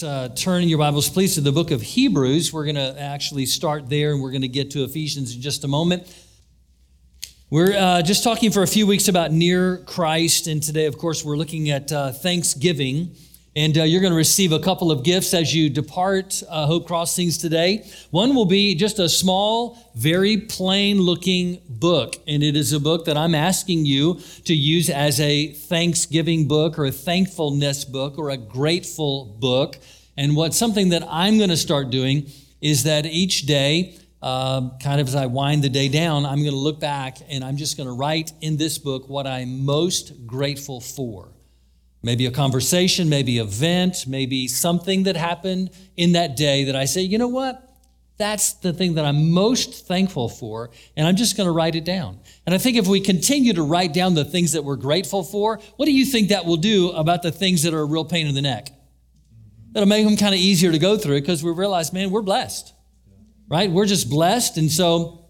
let's uh, turn your Bibles, please, to the book of Hebrews. We're going to actually start there and we're going to get to Ephesians in just a moment. We're uh, just talking for a few weeks about near Christ, and today, of course, we're looking at uh, Thanksgiving. And uh, you're going to receive a couple of gifts as you depart uh, Hope Crossings today. One will be just a small, very plain looking book. And it is a book that I'm asking you to use as a Thanksgiving book or a thankfulness book or a grateful book. And what something that I'm going to start doing is that each day, uh, kind of as I wind the day down, I'm going to look back and I'm just going to write in this book what I'm most grateful for. Maybe a conversation, maybe an event, maybe something that happened in that day that I say, you know what? That's the thing that I'm most thankful for, and I'm just going to write it down. And I think if we continue to write down the things that we're grateful for, what do you think that will do about the things that are a real pain in the neck? That'll make them kind of easier to go through because we realize, man, we're blessed, right? We're just blessed. And so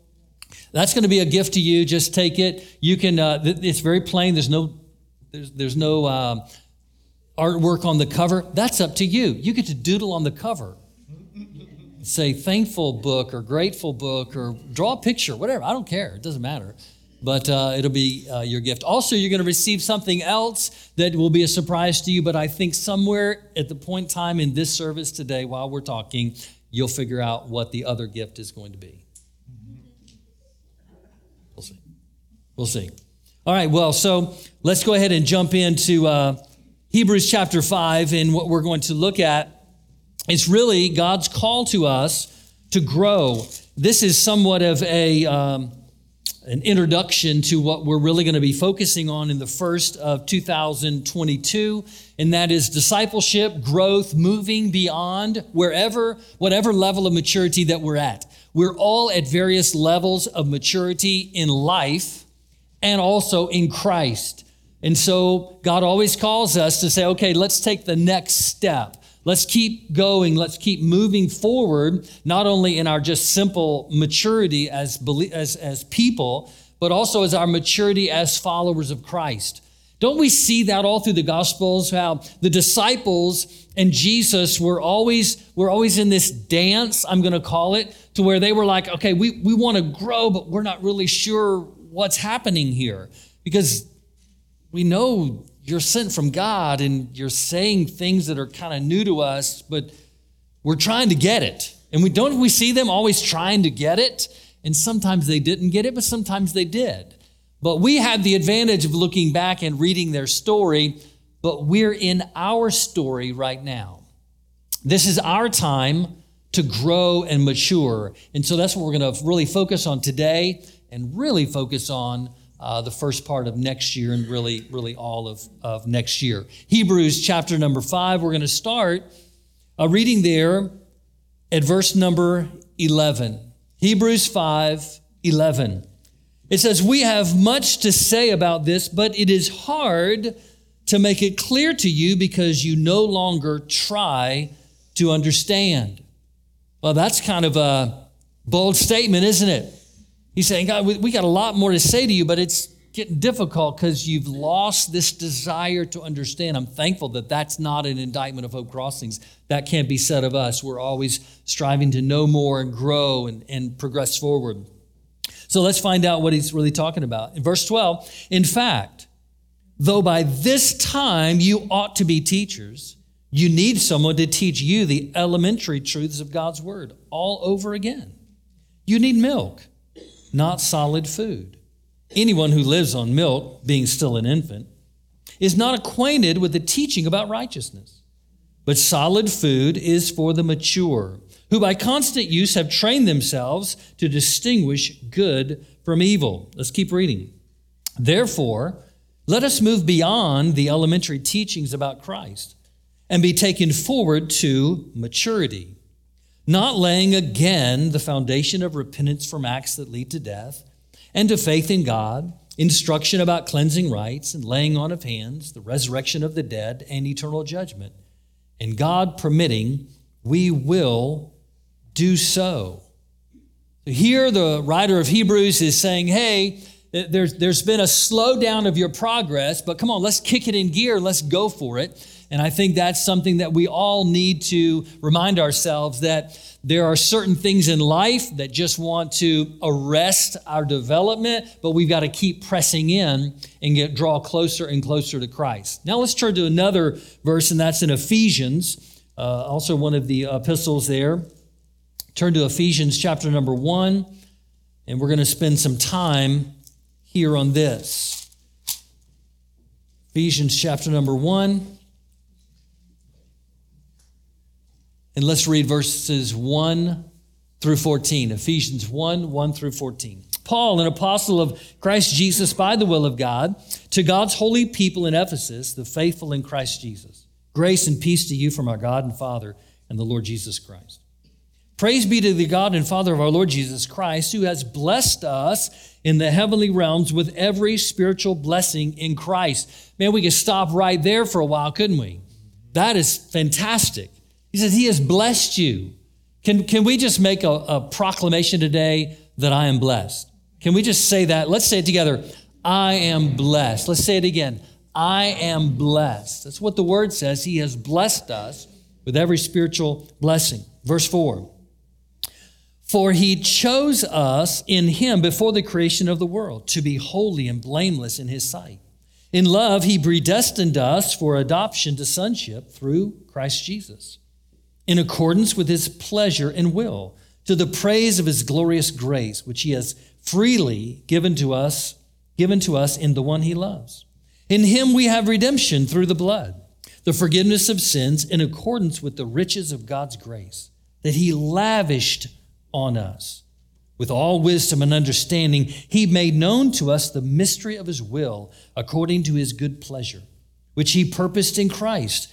that's going to be a gift to you. Just take it. You can, uh, it's very plain. There's no there's, there's no um, artwork on the cover. That's up to you. You get to doodle on the cover. Say thankful book or grateful book or draw a picture, whatever. I don't care. It doesn't matter. But uh, it'll be uh, your gift. Also, you're going to receive something else that will be a surprise to you. But I think somewhere at the point in time in this service today, while we're talking, you'll figure out what the other gift is going to be. We'll see. We'll see. All right, well, so let's go ahead and jump into uh, Hebrews chapter 5. And what we're going to look at is really God's call to us to grow. This is somewhat of a. Um, an introduction to what we're really going to be focusing on in the first of 2022 and that is discipleship growth moving beyond wherever whatever level of maturity that we're at we're all at various levels of maturity in life and also in Christ. And so God always calls us to say, okay, let's take the next step. Let's keep going. Let's keep moving forward, not only in our just simple maturity as, as, as people, but also as our maturity as followers of Christ. Don't we see that all through the Gospels? How the disciples and Jesus were always, were always in this dance, I'm going to call it, to where they were like, okay, we, we want to grow, but we're not really sure what's happening here because we know you're sent from God and you're saying things that are kind of new to us, but we're trying to get it. And we don't we see them always trying to get it? And sometimes they didn't get it, but sometimes they did. But we had the advantage of looking back and reading their story, but we're in our story right now. This is our time to grow and mature. And so that's what we're going to really focus on today and really focus on uh, the first part of next year and really, really all of, of next year. Hebrews chapter number five, we're going to start uh, reading there at verse number 11. Hebrews 5 11. It says, We have much to say about this, but it is hard to make it clear to you because you no longer try to understand. Well, that's kind of a bold statement, isn't it? He's saying, God, we got a lot more to say to you, but it's getting difficult because you've lost this desire to understand. I'm thankful that that's not an indictment of Hope Crossings. That can't be said of us. We're always striving to know more and grow and, and progress forward. So let's find out what he's really talking about. In verse 12, in fact, though by this time you ought to be teachers, you need someone to teach you the elementary truths of God's word all over again. You need milk not solid food. Anyone who lives on milk, being still an infant, is not acquainted with the teaching about righteousness. But solid food is for the mature, who by constant use have trained themselves to distinguish good from evil. Let's keep reading. Therefore, let us move beyond the elementary teachings about Christ and be taken forward to maturity not laying again the foundation of repentance from acts that lead to death, and to faith in God, instruction about cleansing rites and laying on of hands, the resurrection of the dead, and eternal judgment. And God permitting, we will do so. Here, the writer of Hebrews is saying, hey, there's, there's been a slowdown of your progress, but come on, let's kick it in gear, let's go for it. And I think that's something that we all need to remind ourselves that there are certain things in life that just want to arrest our development, but we've got to keep pressing in and get draw closer and closer to Christ. Now let's turn to another verse, and that's in Ephesians, uh, also one of the epistles there. Turn to Ephesians chapter number one, and we're going to spend some time here on this. Ephesians chapter number one. And let's read verses 1 through 14. Ephesians 1 1 through 14. Paul, an apostle of Christ Jesus by the will of God, to God's holy people in Ephesus, the faithful in Christ Jesus. Grace and peace to you from our God and Father and the Lord Jesus Christ. Praise be to the God and Father of our Lord Jesus Christ, who has blessed us in the heavenly realms with every spiritual blessing in Christ. Man, we could stop right there for a while, couldn't we? That is fantastic. He says, He has blessed you. Can, can we just make a, a proclamation today that I am blessed? Can we just say that? Let's say it together. I am blessed. Let's say it again. I am blessed. That's what the word says. He has blessed us with every spiritual blessing. Verse 4. For he chose us in him before the creation of the world to be holy and blameless in his sight. In love, he predestined us for adoption to sonship through Christ Jesus, in accordance with his pleasure and will, to the praise of his glorious grace, which he has freely given to us, given to us in the one he loves. In him we have redemption through the blood, the forgiveness of sins in accordance with the riches of God's grace that he lavished on us. With all wisdom and understanding, he made known to us the mystery of his will according to his good pleasure, which he purposed in Christ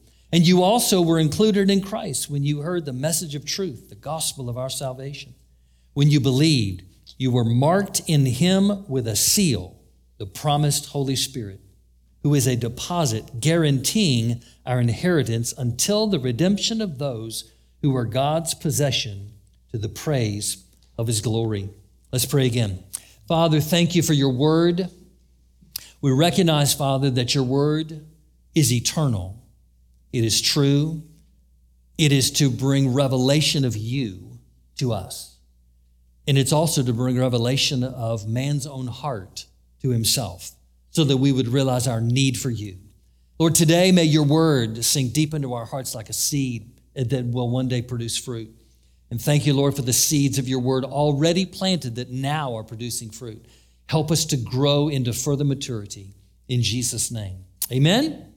And you also were included in Christ when you heard the message of truth, the gospel of our salvation. When you believed, you were marked in him with a seal, the promised Holy Spirit, who is a deposit guaranteeing our inheritance until the redemption of those who are God's possession to the praise of his glory. Let's pray again. Father, thank you for your word. We recognize, Father, that your word is eternal, it is true, it is to bring revelation of you to us. And it's also to bring revelation of man's own heart to himself so that we would realize our need for you. Lord, today may your word sink deep into our hearts like a seed that will one day produce fruit. And thank you, Lord, for the seeds of your word already planted that now are producing fruit. Help us to grow into further maturity in Jesus' name. Amen.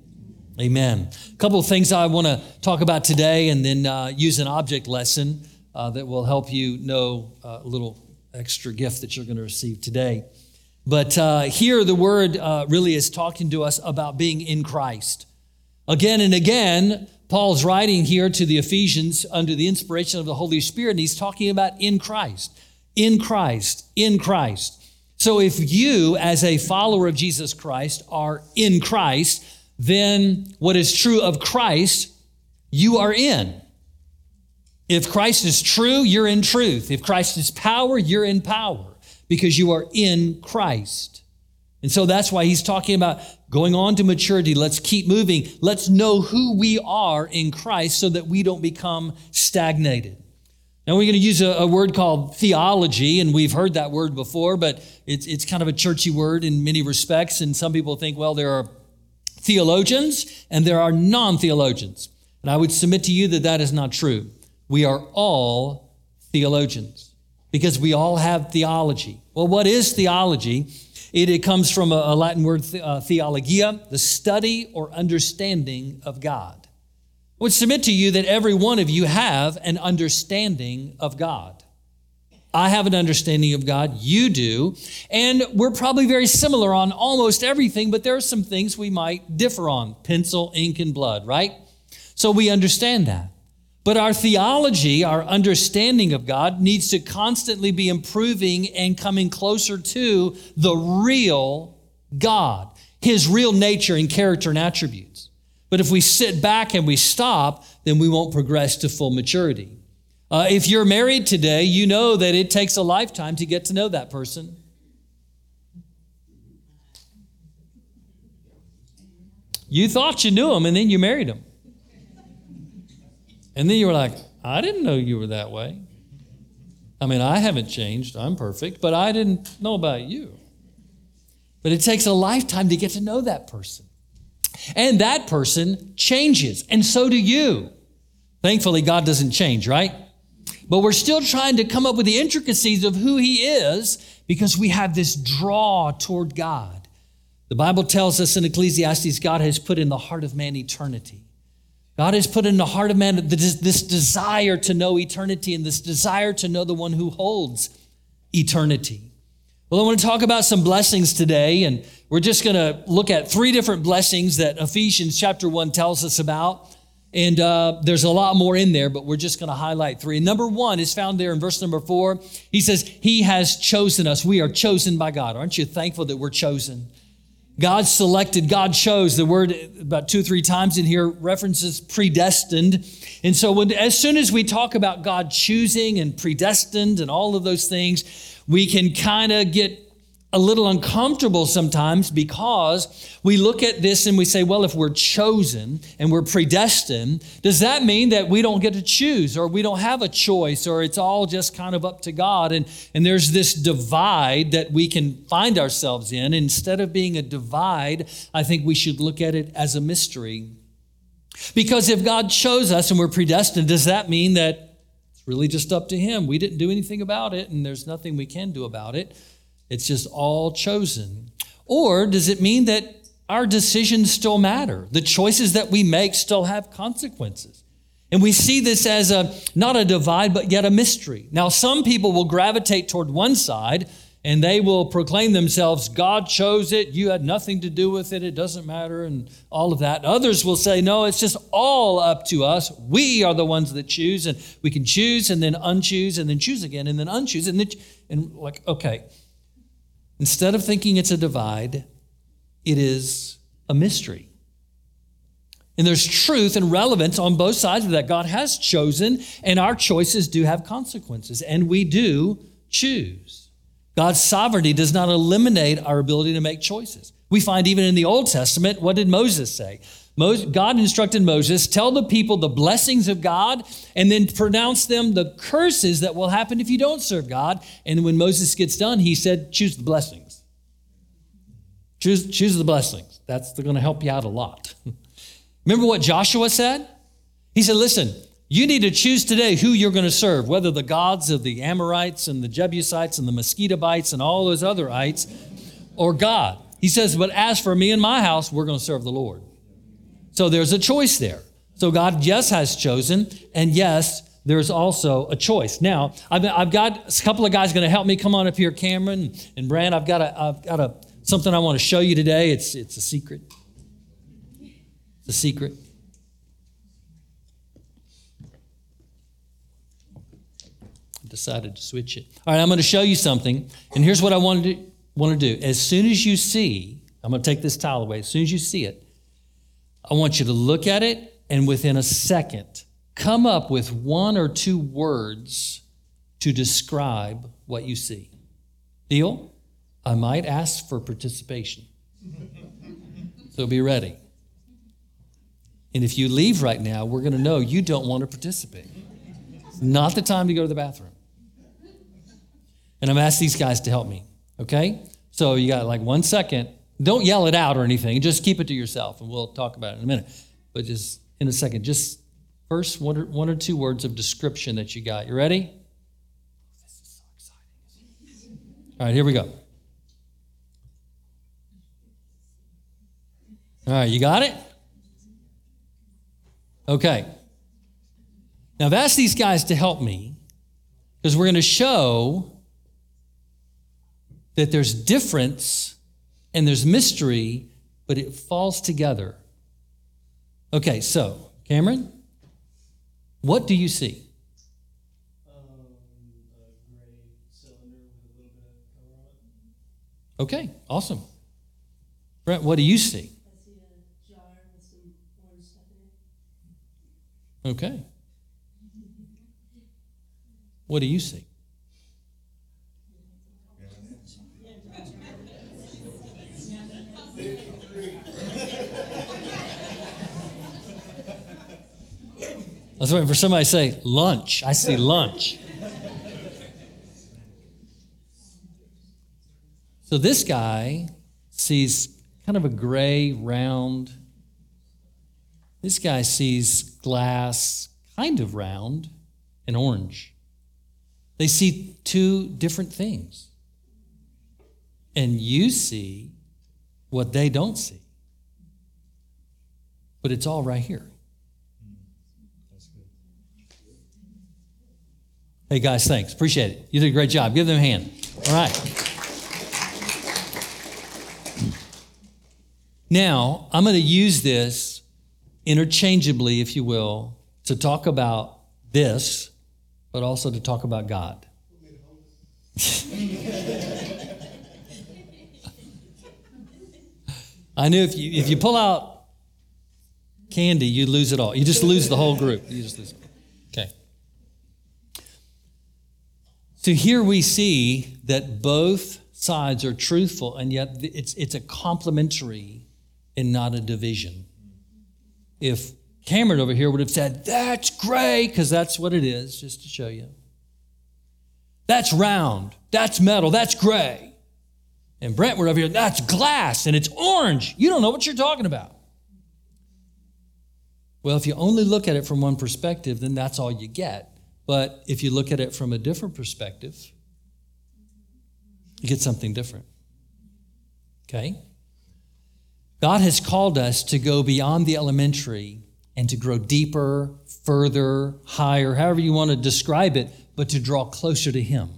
Amen. A couple of things I want to talk about today and then uh, use an object lesson uh, that will help you know uh, a little extra gift that you're going to receive today. But uh, here, the word uh, really is talking to us about being in Christ. Again and again, Paul's writing here to the Ephesians under the inspiration of the Holy Spirit, and he's talking about in Christ, in Christ, in Christ. So if you, as a follower of Jesus Christ, are in Christ, then what is true of Christ, you are in. If Christ is true, you're in truth. If Christ is power, you're in power because you are in Christ. And so that's why he's talking about going on to maturity. Let's keep moving. Let's know who we are in Christ so that we don't become stagnated. Now, we're going to use a, a, word called theology, and we've heard that word before, but it's, it's kind of a churchy word in many respects. And some people think, well, there are theologians and there are non theologians. And I would submit to you that that is not true. We are all theologians because we all have theology. Well, what is theology? It, it comes from a, a Latin word, uh, theologia, the study or understanding of God. I would submit to you that every one of you have an understanding of God. I have an understanding of God, you do, and we're probably very similar on almost everything, but there are some things we might differ on pencil, ink, and blood, right? So we understand that. But our theology, our understanding of God, needs to constantly be improving and coming closer to the real God, His real nature and character and attributes. But if we sit back and we stop, then we won't progress to full maturity. Uh, if you're married today, you know that it takes a lifetime to get to know that person. You thought you knew him and then you married him. And then you were like, I didn't know you were that way. I mean, I haven't changed. I'm perfect, but I didn't know about you. But it takes a lifetime to get to know that person. And that person changes, and so do you. Thankfully, God doesn't change, right? But we're still trying to come up with the intricacies of who He is because we have this draw toward God. The Bible tells us in Ecclesiastes, God has put in the heart of man eternity. God has put in the heart of man this desire to know eternity and this desire to know the one who holds eternity. Well, I want to talk about some blessings today, and we're just going to look at three different blessings that Ephesians chapter 1 tells us about. And uh, there's a lot more in there, but we're just going to highlight three. Number one is found there in verse number four. He says, He has chosen us. We are chosen by God. Aren't you thankful that we're chosen? God selected, God chose. The word about two, three times in here references predestined. And so, when, as soon as we talk about God choosing and predestined and all of those things, we can kind of get a little uncomfortable sometimes because we look at this and we say, well, if we're chosen and we're predestined, does that mean that we don't get to choose or we don't have a choice or it's all just kind of up to God? And, and there's this divide that we can find ourselves in. Instead of being a divide, I think we should look at it as a mystery. Because if God chose us and we're predestined, does that mean that it's really just up to Him? We didn't do anything about it and there's nothing we can do about it. It's just all chosen. Or does it mean that our decisions still matter? The choices that we make still have consequences. And we see this as a not a divide, but yet a mystery. Now, some people will gravitate toward one side and they will proclaim themselves, God chose it, you had nothing to do with it, it doesn't matter, and all of that. Others will say, no, it's just all up to us. We are the ones that choose, and we can choose and then unchoose and then choose again and then unchoose. And, then, and like, okay, Instead of thinking it's a divide, it is a mystery. And there's truth and relevance on both sides of that. God has chosen, and our choices do have consequences, and we do choose. God's sovereignty does not eliminate our ability to make choices. We find even in the Old Testament, what did Moses say? God instructed Moses, tell the people the blessings of God and then pronounce them the curses that will happen if you don't serve God. And when Moses gets done, he said, choose the blessings. Choose, choose the blessings. That's going to help you out a lot. Remember what Joshua said? He said, listen, you need to choose today who you're going to serve, whether the gods of the Amorites and the Jebusites and the Mosquitobites and all those other ites or God. He says, but as for me and my house, we're going to serve the Lord. So there's a choice there. So God, yes, has chosen, and yes, there's also a choice. Now, I've, I've got a couple of guys going to help me. Come on up here, Cameron and Brand. I've got a, I've got a something I want to show you today. It's it's a secret. It's a secret. I decided to switch it. All right, I'm going to show you something, and here's what I want to do, want to do. As soon as you see, I'm going to take this towel away. As soon as you see it, I want you to look at it and within a second, come up with one or two words to describe what you see. Deal? I might ask for participation. So be ready. And if you leave right now, we're going to know you don't want to participate. Not the time to go to the bathroom. And I'm asking these guys to help me, okay? So you got like one second don't yell it out or anything. Just keep it to yourself, and we'll talk about it in a minute. But just in a second, just first one or, one or two words of description that you got. You ready? All right, here we go. All right, you got it? Okay. Now, I've asked these guys to help me because we're going to show that there's difference and there's mystery, but it falls together. Okay, so, Cameron, What do you see? Um, a gray cylinder with a little bit of color on it. Okay, awesome. Brent, what do you see? I see a jar with some orange stuff in it. Okay. What do you see? I was waiting for somebody to say lunch. I see lunch. So this guy sees kind of a gray, round. This guy sees glass kind of round and orange. They see two different things. And you see what they don't see. But it's all right here. Hey guys, thanks. Appreciate it. You did a great job. Give them a hand. All right. Now, I'm going to use this interchangeably, if you will, to talk about this, but also to talk about God. I knew if you if you pull out candy, you lose it all. You just lose the whole group. You just lose it. Okay. So here we see that both sides are truthful, and yet it's it's a complementary and not a division. If Cameron over here would have said, That's gray, because that's what it is, just to show you. That's round, that's metal, that's gray. And Brent were over here, That's glass and it's orange. You don't know what you're talking about. Well, if you only look at it from one perspective, then that's all you get. But if you look at it from a different perspective, you get something different. Okay? God has called us to go beyond the elementary and to grow deeper, further, higher, however you want to describe it, but to draw closer to Him.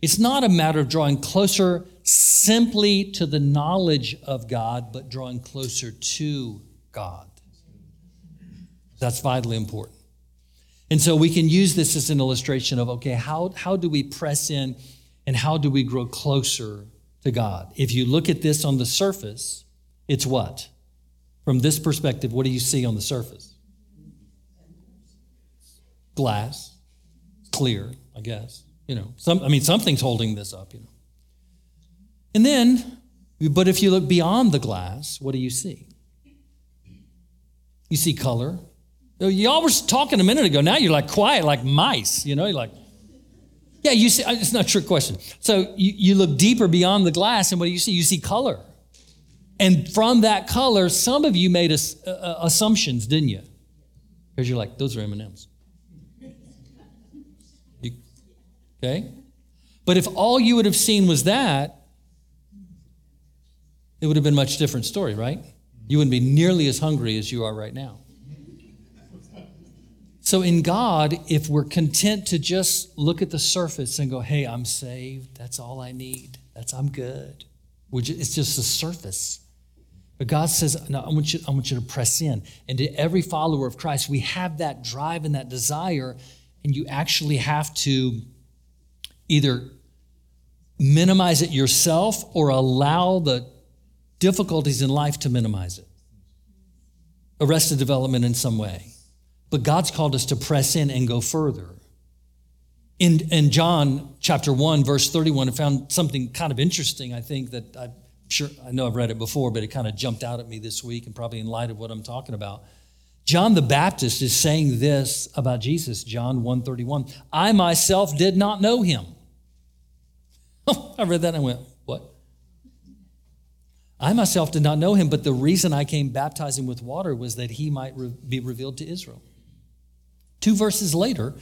It's not a matter of drawing closer simply to the knowledge of God, but drawing closer to God. That's vitally important. And so we can use this as an illustration of okay, how, how do we press in and how do we grow closer to God? If you look at this on the surface, it's what? From this perspective, what do you see on the surface? Glass, clear, I guess. You know, some, I mean, something's holding this up, you know. And then, but if you look beyond the glass, what do you see? You see color. Y'all were talking a minute ago. Now you're like quiet, like mice. You know, you're like, yeah, you see, it's not a trick question. So you, you look deeper beyond the glass, and what do you see? You see color. And from that color, some of you made uh, uh, assumptions, didn't you? Because you're like, those are M&Ms. You, okay? But if all you would have seen was that, it would have been a much different story, right? You wouldn't be nearly as hungry as you are right now. So, in God, if we're content to just look at the surface and go, hey, I'm saved, that's all I need, that's I'm good, it's just the surface. But God says, no, I want, you, I want you to press in. And to every follower of Christ, we have that drive and that desire, and you actually have to either minimize it yourself or allow the difficulties in life to minimize it. Arrested development in some way. But God's called us to press in and go further. In, in John chapter 1, verse 31, I found something kind of interesting, I think, that I'm sure I know I've read it before, but it kind of jumped out at me this week and probably in light of what I'm talking about. John the Baptist is saying this about Jesus, John 131. I myself did not know him. I read that and I went, what? I myself did not know him, but the reason I came baptizing with water was that he might re- be revealed to Israel. Two verses later,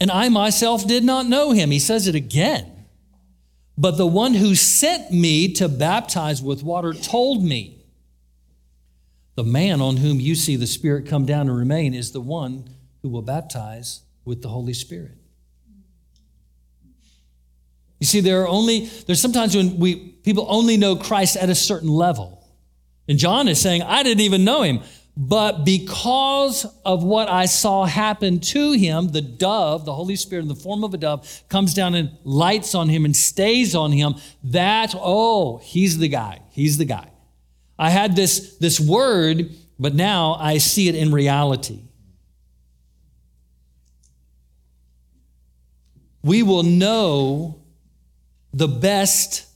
and I myself did not know him. He says it again. But the one who sent me to baptize with water told me, The man on whom you see the Spirit come down and remain is the one who will baptize with the Holy Spirit. You see, there are only, there's sometimes when we people only know Christ at a certain level. And John is saying, I didn't even know him. But because of what I saw happen to him, the dove, the Holy Spirit in the form of a dove, comes down and lights on him and stays on him. That, oh, he's the guy. He's the guy. I had this, this word, but now I see it in reality. We will know the best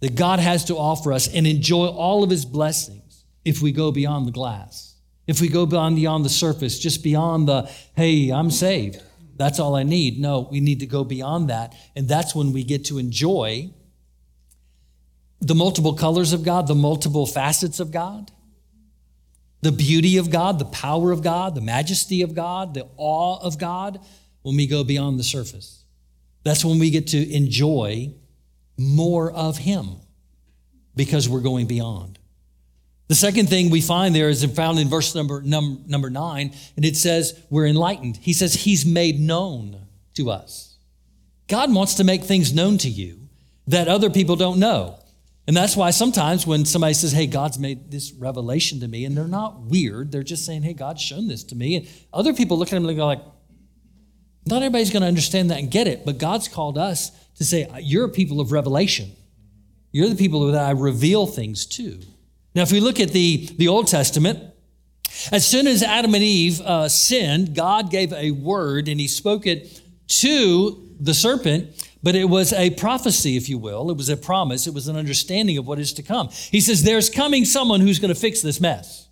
that God has to offer us and enjoy all of his blessings if we go beyond the glass. If we go beyond, beyond the surface, just beyond the, hey, I'm saved. That's all I need. No, we need to go beyond that. And that's when we get to enjoy the multiple colors of God, the multiple facets of God, the beauty of God, the power of God, the majesty of God, the awe of God when we go beyond the surface. That's when we get to enjoy more of Him because we're going beyond. The second thing we find there is found in verse number, num, number nine, and it says we're enlightened. He says He's made known to us. God wants to make things known to you that other people don't know. And that's why sometimes when somebody says, Hey, God's made this revelation to me, and they're not weird, they're just saying, Hey, God's shown this to me. And other people look at them and go like, not everybody's going to understand that and get it, but God's called us to say, You're a people of revelation. You're the people that I reveal things to. Now, if we look at the, the Old Testament, as soon as Adam and Eve uh, sinned, God gave a word and he spoke it to the serpent, but it was a prophecy, if you will. It was a promise, it was an understanding of what is to come. He says, There's coming someone who's going to fix this mess.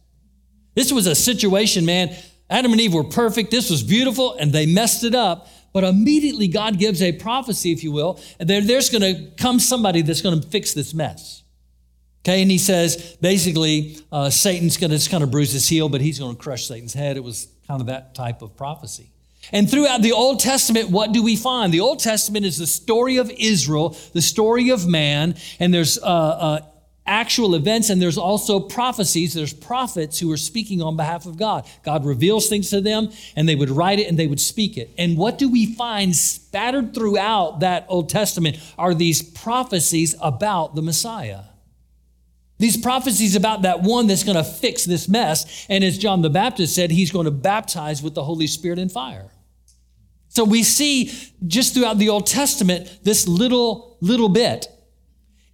This was a situation, man. Adam and Eve were perfect. This was beautiful, and they messed it up. But immediately, God gives a prophecy, if you will, and there's going to come somebody that's going to fix this mess. Okay, and he says basically, uh, Satan's going to kind of bruise his heel, but he's going to crush Satan's head. It was kind of that type of prophecy. And throughout the Old Testament, what do we find? The Old Testament is the story of Israel, the story of man, and there's uh, uh, actual events, and there's also prophecies. There's prophets who are speaking on behalf of God. God reveals things to them, and they would write it and they would speak it. And what do we find spattered throughout that Old Testament are these prophecies about the Messiah. These prophecies about that one that's going to fix this mess. And as John the Baptist said, he's going to baptize with the Holy Spirit and fire. So we see just throughout the Old Testament this little, little bit.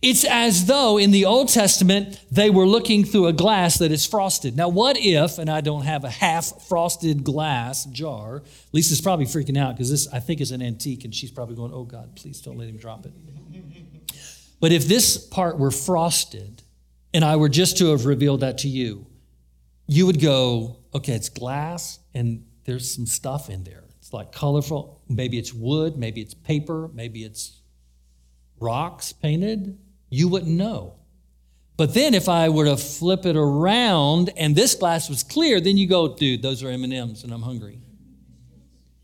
It's as though in the Old Testament they were looking through a glass that is frosted. Now, what if, and I don't have a half frosted glass jar, Lisa's probably freaking out because this, I think, is an antique, and she's probably going, oh God, please don't let him drop it. But if this part were frosted, and I were just to have revealed that to you, you would go, okay, it's glass and there's some stuff in there. It's like colorful. Maybe it's wood, maybe it's paper, maybe it's rocks painted. You wouldn't know. But then if I were to flip it around and this glass was clear, then you go, dude, those are M&Ms and I'm hungry.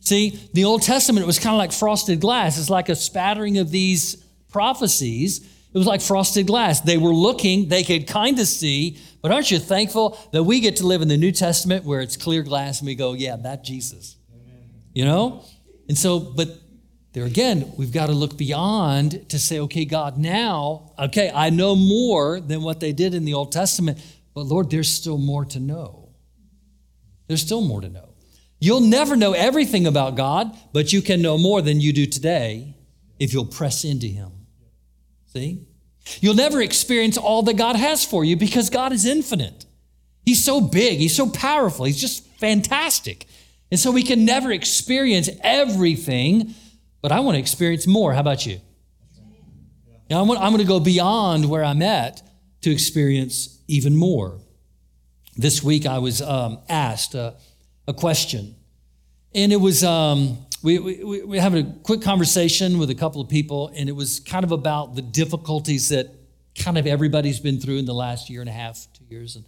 See, the Old Testament was kind of like frosted glass. It's like a spattering of these prophecies it was like frosted glass. They were looking, they could kind of see, but aren't you thankful that we get to live in the New Testament where it's clear glass and we go, yeah, that Jesus. Amen. You know? And so, but there again, we've got to look beyond to say, okay, God, now, okay, I know more than what they did in the Old Testament, but Lord, there's still more to know. There's still more to know. You'll never know everything about God, but you can know more than you do today if you'll press into Him. See? You'll never experience all that God has for you because God is infinite. He's so big, He's so powerful, He's just fantastic. And so we can never experience everything, but I want to experience more. How about you? Now, I'm going to go beyond where I'm at to experience even more. This week I was um, asked a, a, question, and it was um, we, we, we having a quick conversation with a couple of people, and it was kind of about the difficulties that kind of everybody's been through in the last year and a half, two years. And,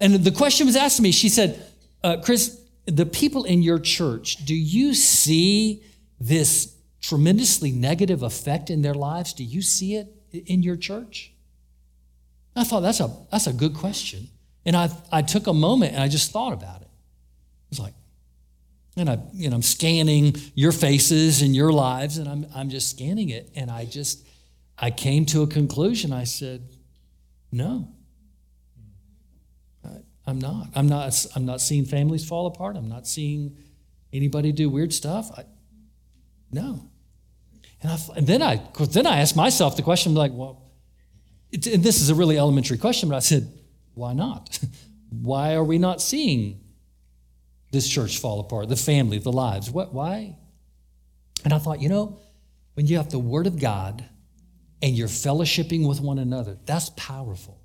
and the question was asked to me, she said, uh, Chris, the people in your church, do you see this tremendously negative effect in their lives? Do you see it in your church? I thought that's a, that's a good question. And I, I took a moment and I just thought about it. It was like, and I, you know, I'm scanning your faces and your lives, and I'm, I'm just scanning it. And I just, I came to a conclusion. I said, no. I, I'm not. I'm not. I'm not seeing families fall apart. I'm not seeing anybody do weird stuff. I, no. And, I, and then I, then I asked myself the question, like, well, and this is a really elementary question, but I said, why not? why are we not seeing this church fall apart, the family, the lives? What? Why? And I thought, you know, when you have the Word of God and you're fellowshipping with one another, that's powerful.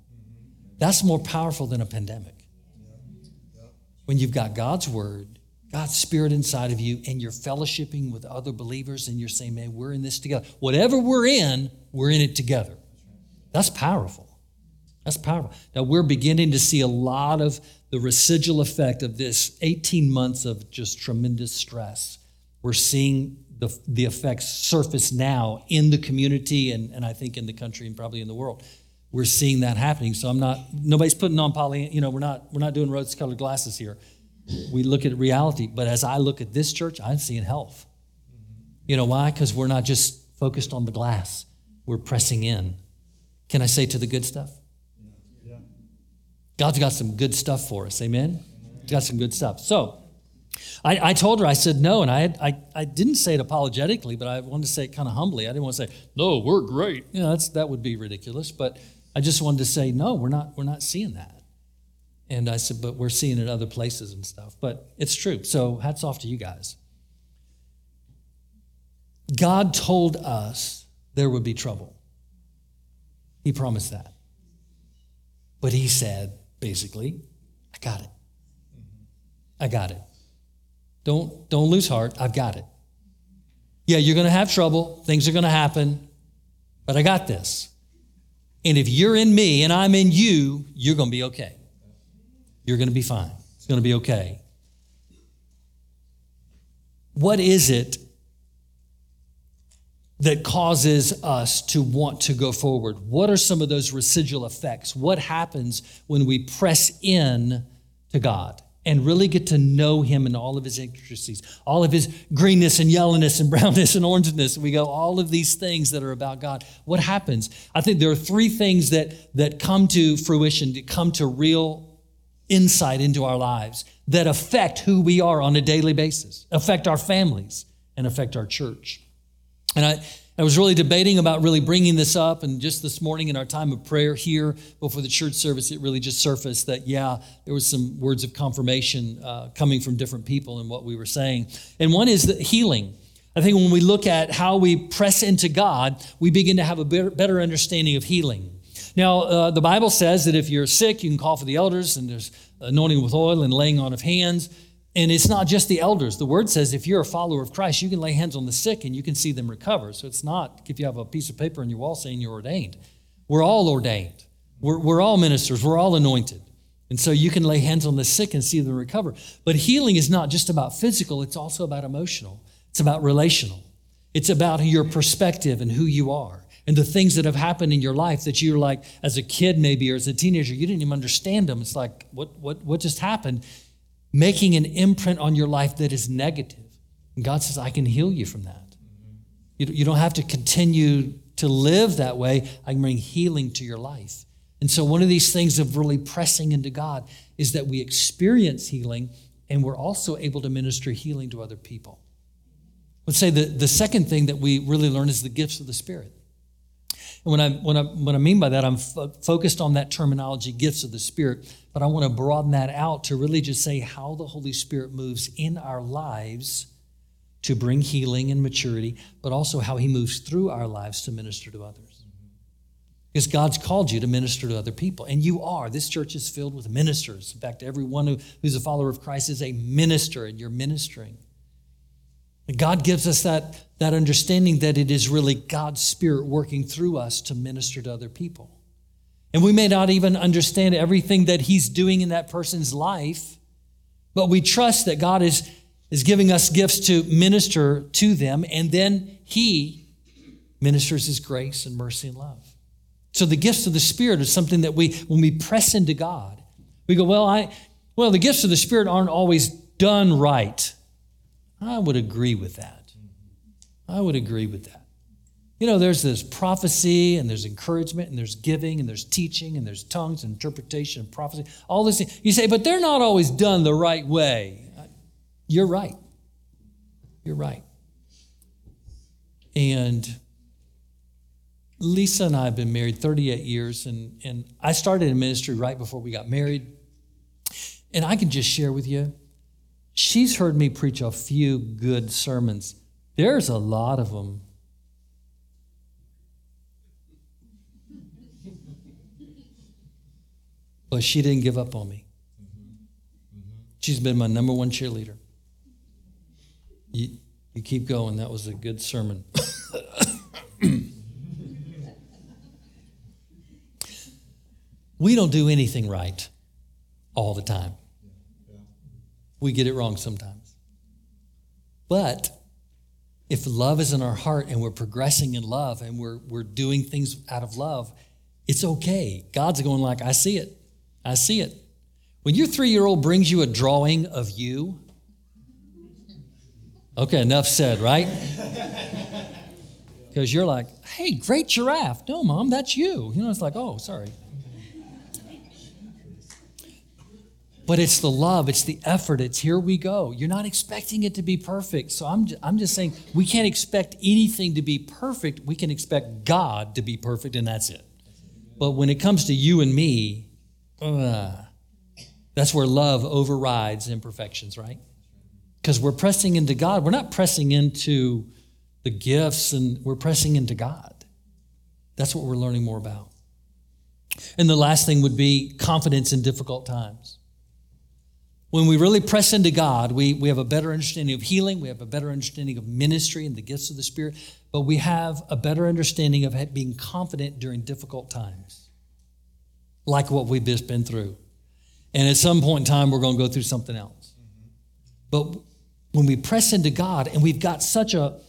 That's more powerful than a pandemic. When you've got God's Word, God's Spirit inside of you, and you're fellowshipping with other believers, and you're saying, man, we're in this together. Whatever we're in, we're in it together. That's powerful. That's powerful. Now, we're beginning to see a lot of the residual effect of this 18 months of just tremendous stress. We're seeing the, the effects surface now in the community and, and I think in the country and probably in the world. We're seeing that happening. So I'm not, nobody's putting on poly, you know, we're not, we're not doing rose colored glasses here. We look at reality. But as I look at this church, I'm seeing health. You know why? Because we're not just focused on the glass, we're pressing in. Can I say to the good stuff? God's got some good stuff for us. Amen? He's got some good stuff. So I, I told her, I said no, and I, had, I, I didn't say it apologetically, but I wanted to say it kind of humbly. I didn't want to say, no, we're great. You know, that's, that would be ridiculous. But I just wanted to say, no, we're not, we're not seeing that. And I said, but we're seeing it other places and stuff. But it's true. So hats off to you guys. God told us there would be trouble. He promised that. But he said, basically, I got it. I got it. Don't, don't lose heart. I've got it. Yeah, you're going to have trouble. Things are going to happen. But I got this. And if you're in me and I'm in you, you're going to be okay. You're going to be fine. It's going to be okay. What is it that causes us to want to go forward? What are some of those residual effects? What happens when we press in to God and really get to know Him and all of His intricacies, all of His greenness and yellowness and brownness and orangeness? We go, all of these things that are about God. What happens? I think there are three things that, that come to fruition, that come to real insight into our lives that affect who we are on a daily basis, affect our families, and affect our church. And I, I was really debating about really bringing this up, and just this morning in our time of prayer here before the church service, it really just surfaced that, yeah, there was some words of confirmation uh, coming from different people in what we were saying. And one is healing. I think when we look at how we press into God, we begin to have a better understanding of healing. Now, uh, the Bible says that if you're sick, you can call for the elders, and there's anointing with oil and laying on of hands. And it's not just the elders. The word says if you're a follower of Christ, you can lay hands on the sick and you can see them recover. So it's not if you have a piece of paper on your wall saying you're ordained. We're all ordained, we're, we're all ministers, we're all anointed. And so you can lay hands on the sick and see them recover. But healing is not just about physical, it's also about emotional, it's about relational, it's about your perspective and who you are and the things that have happened in your life that you're like, as a kid maybe, or as a teenager, you didn't even understand them. It's like, what, what, what just happened? Making an imprint on your life that is negative. And God says, I can heal you from that. You, you don't have to continue to live that way. I can bring healing to your life. And so, one of these things of really pressing into God is that we experience healing and we're also able to minister healing to other people. Let's say the, the second thing that we really learn is the gifts of the Spirit. And when I, when I, what I mean by that, I'm focused on that terminology, gifts of the Spirit, but I want to broaden that out to really just say how the Holy Spirit moves in our lives to bring healing and maturity, but also how He moves through our lives to minister to others. Because God's called you to minister to other people, and you are. This church is filled with ministers. In fact, everyone who, who's a follower of Christ is a minister, and you're ministering. God gives us that, that understanding that it is really God's Spirit working through us to minister to other people. And we may not even understand everything that He's doing in that person's life, but we trust that God is, is giving us gifts to minister to them, and then He ministers His grace and mercy and love. So the gifts of the Spirit are something that we, when we press into God, we go, well, I, well, the gifts of the Spirit aren't always done right. I would agree with that. I would agree with that. You know, there's this prophecy and there's encouragement and there's giving and there's teaching and there's tongues and interpretation and prophecy, all this. thing. You say, but they're not always done the right way. You're right. You're right. And Lisa and I have been married 38 years, and, and I started in ministry right before we got married. And I can just share with you, she's heard me preach a few good sermons. There's a lot of them. But she didn't give up on me. She's been my number one cheerleader. You, you keep going. That was a good sermon. we don't do anything right all the time. We get it wrong sometimes. But if love is in our heart and we're progressing in love and we're, we're doing things out of love, it's okay. God's going like, I see it. I see it. When your three-year-old brings you a drawing of you, okay, enough said, right? Because you're like, hey, great giraffe. No, mom, that's you. You know, it's like, oh, sorry. But it's the love, it's the effort, it's here we go. You're not expecting it to be perfect. So I'm, I'm just saying we can't expect anything to be perfect. We can expect God to be perfect, and that's it. But when it comes to you and me, uh, that's where love overrides imperfections, right? Because we're pressing into God. We're not pressing into the gifts, and we're pressing into God. That's what we're learning more about. And the last thing would be confidence in difficult times. When we really press into God, we, we have a better understanding of healing, we have a better understanding of ministry and the gifts of the Spirit, but we have a better understanding of being confident during difficult times, like what we've just been through. And at some point in time, we're going to go through something else. Mm-hmm. But when we press into God and we've got such a,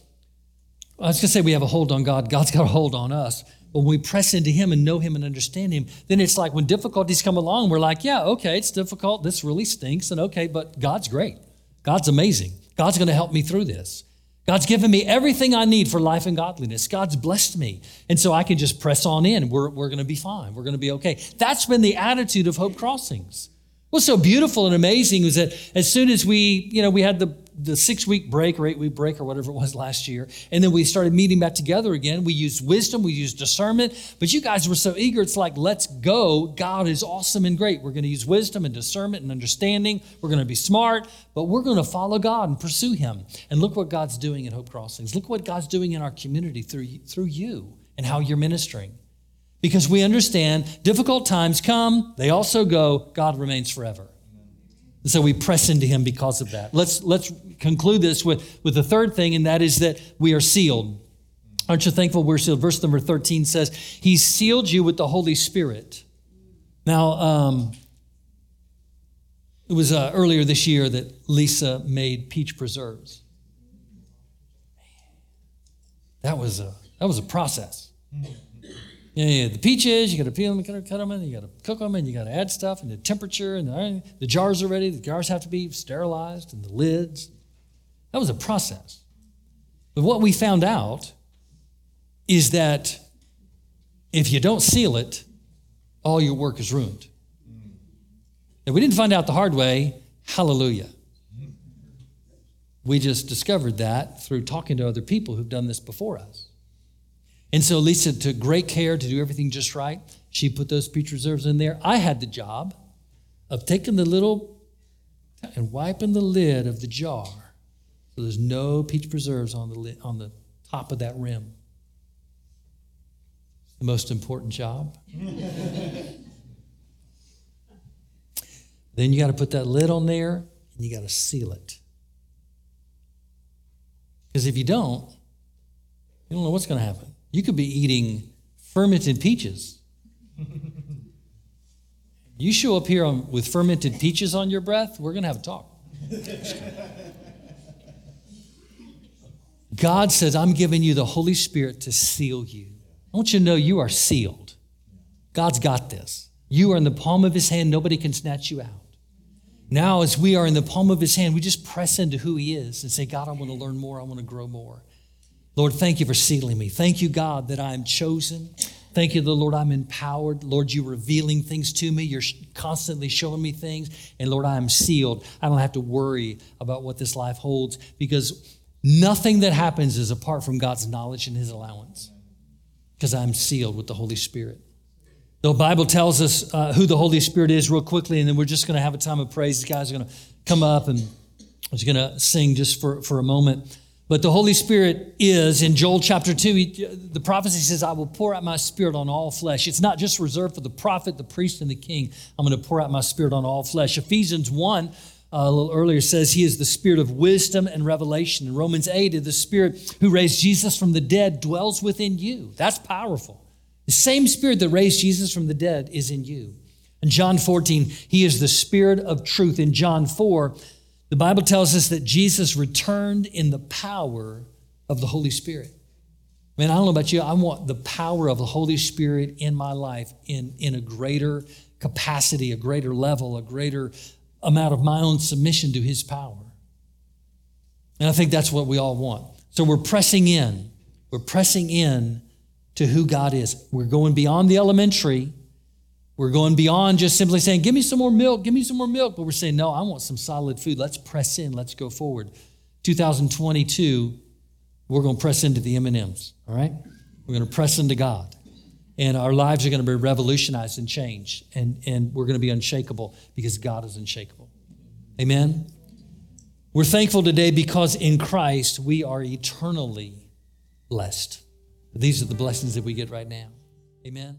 I was going to say we have a hold on God, God's got a hold on us. When we press into Him and know Him and understand Him, then it's like when difficulties come along, we're like, yeah, okay, it's difficult. This really stinks. And okay, but God's great. God's amazing. God's going to help me through this. God's given me everything I need for life and godliness. God's blessed me. And so I can just press on in. We're, we're going to be fine. We're going to be okay. That's been the attitude of Hope Crossings. What's so beautiful and amazing is that as soon as we, you know, we had the, the six week break or eight week break or whatever it was last year, and then we started meeting back together again, we used wisdom, we used discernment, but you guys were so eager. It's like, let's go. God is awesome and great. We're going to use wisdom and discernment and understanding. We're going to be smart, but we're going to follow God and pursue Him. And look what God's doing at Hope Crossings. Look what God's doing in our community through, through you and how you're ministering because we understand difficult times come, they also go, God remains forever. And so we press into him because of that. Let's, let's conclude this with, with the third thing, and that is that we are sealed. Aren't you thankful we're sealed? Verse number 13 says, He sealed you with the Holy Spirit. Now, um, it was uh, earlier this year that Lisa made peach preserves. That was a, that was a process. Yeah, yeah, the peaches, you got to peel them, you cut them, and you got to cook them, and you got to add stuff, and the temperature, and the, the jars are ready. The jars have to be sterilized, and the lids. That was a process. But what we found out is that if you don't seal it, all your work is ruined. And we didn't find out the hard way. Hallelujah. We just discovered that through talking to other people who've done this before us. And so Lisa took great care to do everything just right. She put those peach reserves in there. I had the job of taking the little and wiping the lid of the jar so there's no peach preserves on the, lid, on the top of that rim. The most important job. then you got to put that lid on there and you got to seal it. Because if you don't, you don't know what's going to happen. You could be eating fermented peaches. You show up here on, with fermented peaches on your breath, we're going to have a talk. God says, I'm giving you the Holy Spirit to seal you. I want you to know you are sealed. God's got this. You are in the palm of his hand, nobody can snatch you out. Now, as we are in the palm of his hand, we just press into who he is and say, God, I want to learn more, I want to grow more. Lord, thank you for sealing me. Thank you, God, that I am chosen. Thank you, the Lord, I'm empowered. Lord, you're revealing things to me. You're constantly showing me things. And Lord, I am sealed. I don't have to worry about what this life holds because nothing that happens is apart from God's knowledge and his allowance because I'm sealed with the Holy Spirit. The Bible tells us uh, who the Holy Spirit is real quickly, and then we're just going to have a time of praise. These guys are going to come up and I was going to sing just for, for a moment. But the Holy Spirit is, in Joel chapter 2, he, the prophecy says, I will pour out my spirit on all flesh. It's not just reserved for the prophet, the priest, and the king. I'm going to pour out my spirit on all flesh. Ephesians 1, uh, a little earlier, says, He is the spirit of wisdom and revelation. In Romans 8, the spirit who raised Jesus from the dead dwells within you. That's powerful. The same spirit that raised Jesus from the dead is in you. In John 14, He is the spirit of truth. In John 4, the Bible tells us that Jesus returned in the power of the Holy Spirit. Man, I don't know about you, I want the power of the Holy Spirit in my life in, in a greater capacity, a greater level, a greater amount of my own submission to His power. And I think that's what we all want. So we're pressing in. We're pressing in to who God is. We're going beyond the elementary we're going beyond just simply saying, Give me some more milk, give me some more milk. But we're saying, No, I want some solid food. Let's press in, let's go forward. 2022, we're going to press into the M&Ms, all right? We're going to press into God. And our lives are going to be revolutionized and changed. And, and we're going to be unshakable because God is unshakable. Amen? We're thankful today because in Christ we are eternally blessed. These are the blessings that we get right now. Amen.